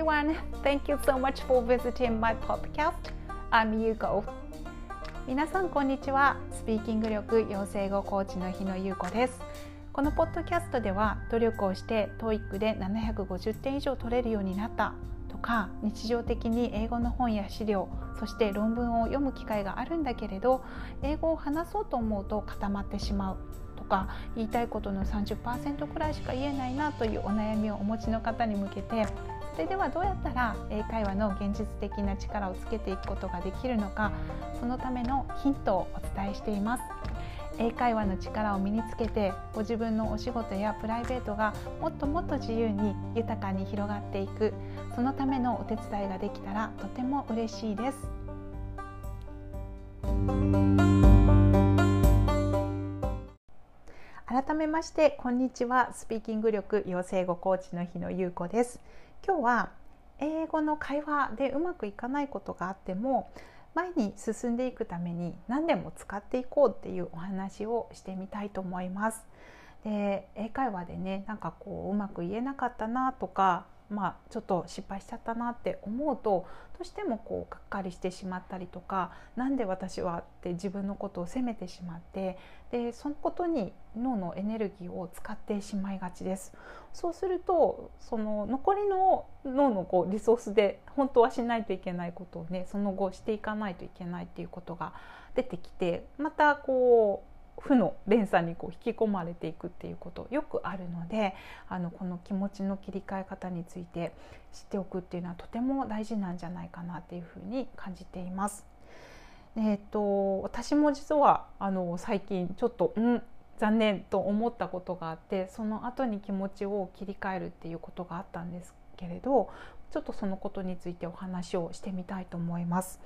everyone. Thank you so much for visiting my podcast. I'm Yuko. 皆さんこんにちは。スピーキング力養成語コーチの日野優子です。このポッドキャストでは努力をして TOEIC で750点以上取れるようになったとか日常的に英語の本や資料そして論文を読む機会があるんだけれど英語を話そうと思うと固まってしまうとか言いたいことの30%くらいしか言えないなというお悩みをお持ちの方に向けてそれではどうやったら英会話の現実的な力をつけていくことができるのかそのためのヒントをお伝えしています。英会話の力を身につけてご自分のお仕事やプライベートがもっともっと自由に豊かに広がっていくそのためのお手伝いができたらとても嬉しいです。改めましてこんにちはスピーキング力養成語コーチの日野優子です今日は英語の会話でうまくいかないことがあっても前に進んでいくために何でも使っていこうっていうお話をしてみたいと思います。で英会話でねなんかこううまく言えなかったなとかまあ、ちょっと失敗しちゃったなって思うとどうしてもこうがっかりしてしまったりとか何で私はって自分のことを責めてしまってでそのことに脳のエネルギーを使ってしまいがちです。そうするとその残りの脳のこうリソースで本当はしないといけないことをねその後していかないといけないっていうことが出てきてまたこう負の連鎖にこう引き込まれていくっていうことよくあるのであのこの気持ちの切り替え方について知っておくっていうのはとても大事なんじゃないかなっていうふうに感じています。えーと、私も実はあの最近ちょっとうん残念と思ったことがあってその後に気持ちを切り替えるっていうことがあったんですけれどちょっとそのことについてお話をしてみたいと思います。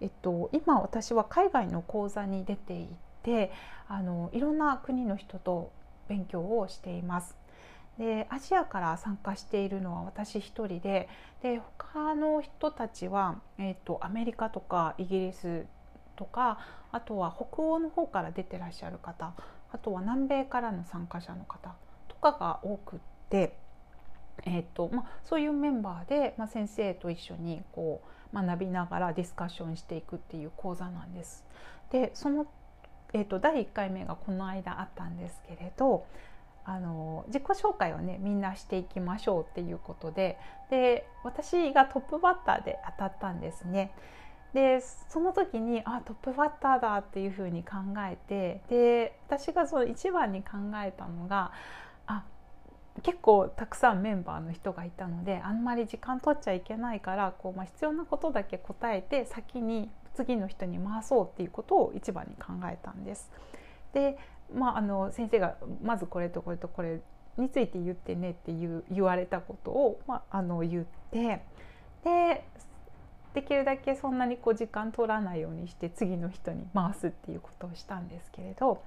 えっと、今私は海外の講座に出ていてあのいろんな国の人と勉強をしています。でアジアから参加しているのは私一人でで他の人たちは、えーと、アメリカとかイギリスとかあとは北欧の方から出てらっしゃる方あとは南米からの参加者の方とかが多くって、えーとま、そういうメンバーで、ま、先生と一緒にこう学びながらディスカッションしていくっていう講座なんです。でそのえーと、第1回目がこの間あったんですけれどあの自己紹介をねみんなしていきましょうっていうことでで私がトップバッターで当たったんですね。でその時にあトップバッターだっていうふうに考えてで私がその一番に考えたのがあ結構たくさんメンバーの人がいたのであんまり時間取っちゃいけないからこう、まあ、必要なことだけ答えて先に次の人に回そうっていうことを一番に考えたんです。で、まあ、あの先生がまずこれとこれとこれについて言ってねっていう言われたことを、まあ、あの言ってでできるだけそんなにこう時間取らないようにして次の人に回すっていうことをしたんですけれど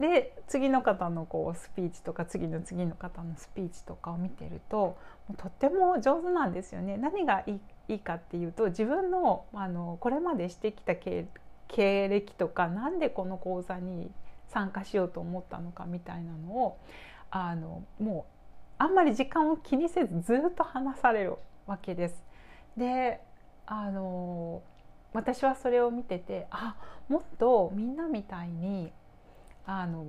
で次の方のこうスピーチとか次の次の方のスピーチとかを見てるととっても上手なんですよね。何がいいいいかっていうと自分のあのこれまでしてきた経歴とか何でこの講座に参加しようと思ったのかみたいなのをあのもうあんまり時間を気にせずずっと話されるわけです。であの私はそれを見ててあもっとみんなみたいにあの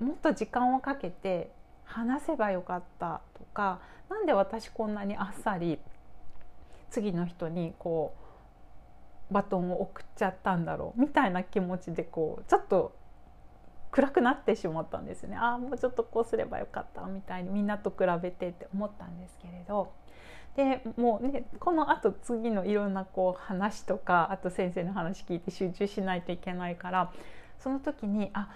もっと時間をかけて話せばよかったとか何で私こんなにあっさり次の人にこうバトンを送っちゃったんだろうみたいな気持ちでこうちょっと暗くなってしまったんですね。ああもうちょっとこうすればよかったみたいにみんなと比べてって思ったんですけれど。でもうねこのあと次のいろんなこう話とかあと先生の話聞いて集中しないといけないからその時にあ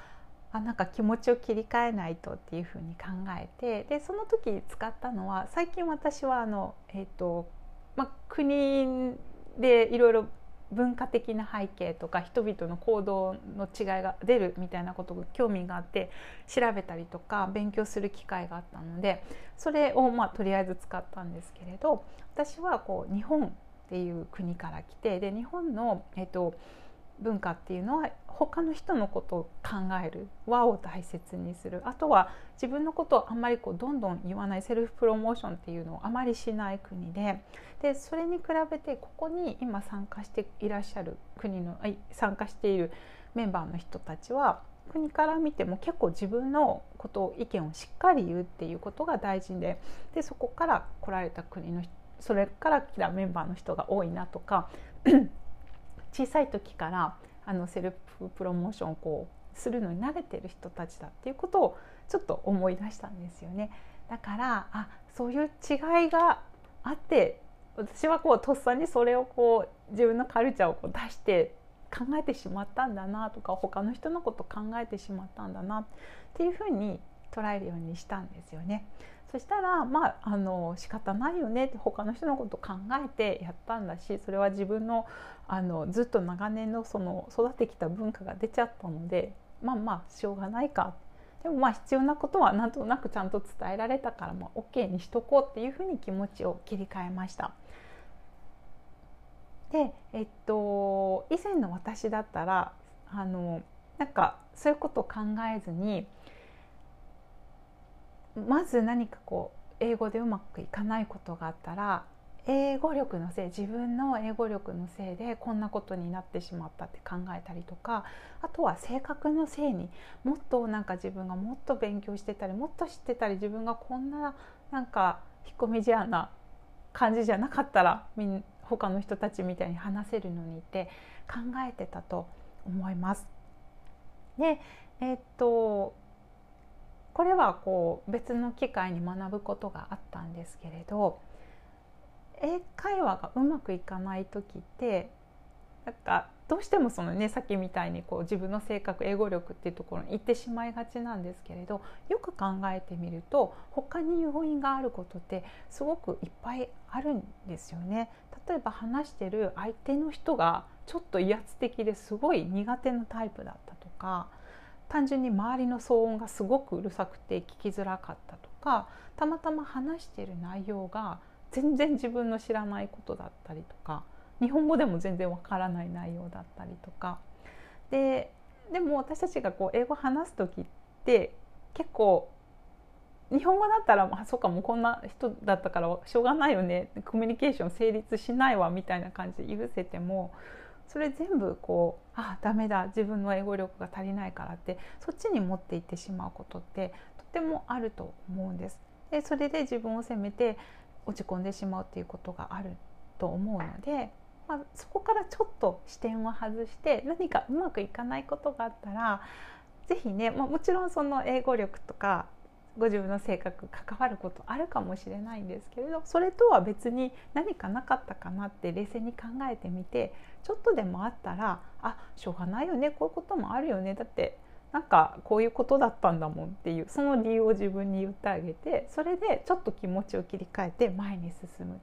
あなんか気持ちを切り替えないとっていうふうに考えてでその時使ったのは最近私はあの、えーとまあ、国でいろいろ文化的な背景とか人々の行動の違いが出るみたいなことが興味があって調べたりとか勉強する機会があったのでそれをまあとりあえず使ったんですけれど私はこう日本っていう国から来てで日本の、えっと文化っていうのは他の人のことを考える。和を大切にする。あとは自分のことをあんまりこうどんどん言わない。セルフプロモーションっていうのをあまりしない国で。でそれに比べてここに今参加していらっしゃる国の参加しているメンバーの人たちは国から見ても結構自分のことを意見をしっかり言うっていうことが大事ででそこから来られた国のそれから来たメンバーの人が多いなとか小さい時からあのセルフプロモーションをこうするのに慣れてる人たちだっていうことをちょっと思い出したんですよね。だからあそういう違いがあって私はこうとっさにそれをこう自分のカルチャーをこう出して考えてしまったんだなとか他の人のこと考えてしまったんだなっていうふうに捉えるようにしたんですよね。そしたらまああの仕方ないよねって他の人のこと考えてやったんだしそれは自分のあのずっと長年のその育ってきた文化が出ちゃったのでまあまあしょうがないかでもまあ必要なことはなんとなくちゃんと伝えられたからまあ OK にしとこうっていうふうに気持ちを切り替えました。でえっと以前の私だったらあのなんかそういうことを考えずにまず何かこう英語でうまくいかないことがあったら英語力のせい自分の英語力のせいでこんなことになってしまったって考えたりとかあとは性格のせいにもっとなんか自分がもっと勉強してたりもっと知ってたり自分がこんななんか引っ込み思案な感じじゃなかったらみん他の人たちみたいに話せるのにって考えてたと思います。でえー、っとこれはこう別の機会に学ぶことがあったんですけれど英会話がうまくいかない時ってなんかどうしてもそのねさっきみたいにこう自分の性格英語力っていうところに行ってしまいがちなんですけれどよく考えてみると他に要因があることってすごくいっぱいあるんですよね。例えば話してる相手の人がちょっと威圧的ですごい苦手なタイプだったとか単純に周りの騒音がすごくうるさくて聞きづらかったとかたまたま話している内容が全然自分の知らないことだったりとか日本語でも全然わからない内容だったりとか。ででも私たちがこう英語話す時って結構日本語だったら「あそうかもうこんな人だったからしょうがないよね。コミュニケーション成立しないわ」みたいな感じで許せてもそれ全部こうあダメだ自分の英語力が足りないからってそっちに持っていってしまうことってとてもあると思うんです。でそれで自分を責めて落ち込んでしまうっていうことがあると思うので、まあ、そこからちょっと視点を外して何かうまくいかないことがあったら是非ね、まあ、もちろんその英語力とかご自分の性格関わることあるかもしれないんですけれどそれとは別に何かなかったかなって冷静に考えてみてちょっとでもあったらあしょうがないよねこういうこともあるよねだってなんかこういうことだったんだもんっていうその理由を自分に言ってあげてそれでちょっと気持ちを切り替えて前に進む。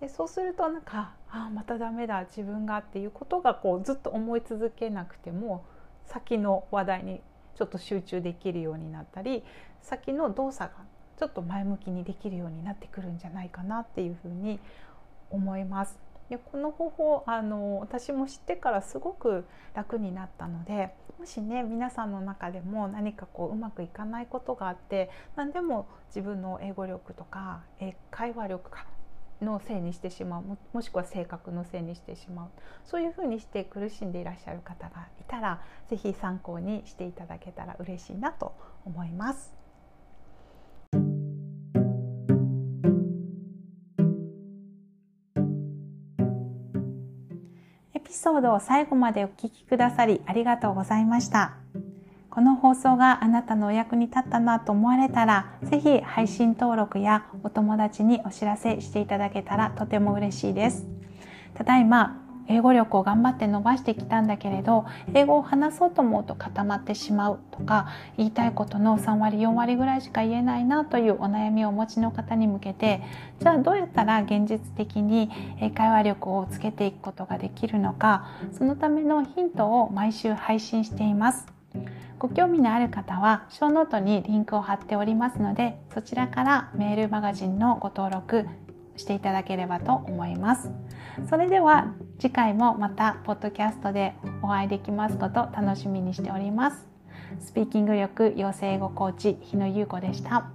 でそうするとなんかあまたダメだ自分がっていうことがこうずっと思い続けなくても先の話題にちょっと集中できるようになったり先の動作がちょっと前向きにできるようになってくるんじゃないかなっていうふうに思います。でこの方法あの私も知ってからすごく楽になったのでもしね皆さんの中でも何かこううまくいかないことがあって何でも自分の英語力とか会話力かのせいにしてしまうもしくは性格のせいにしてしまうそういうふうにして苦しんでいらっしゃる方がいたら是非参考にしていただけたら嬉しいなと思います。ソードを最後までお聞きくださりありがとうございました。この放送があなたのお役に立ったなと思われたら、ぜひ配信登録やお友達にお知らせしていただけたらとても嬉しいです。ただいま英語力を頑張って伸ばしてきたんだけれど英語を話そうと思うと固まってしまうとか言いたいことの3割4割ぐらいしか言えないなというお悩みをお持ちの方に向けてじゃあどうやったら現実的に英会話力をつけていくことができるのかそのためのヒントを毎週配信しています。ご興味のある方はショーノートにリンクを貼っておりますのでそちらからメールマガジンのご登録していただければと思いますそれでは次回もまたポッドキャストでお会いできますこと楽しみにしておりますスピーキング力養成語コーチ日野優子でした。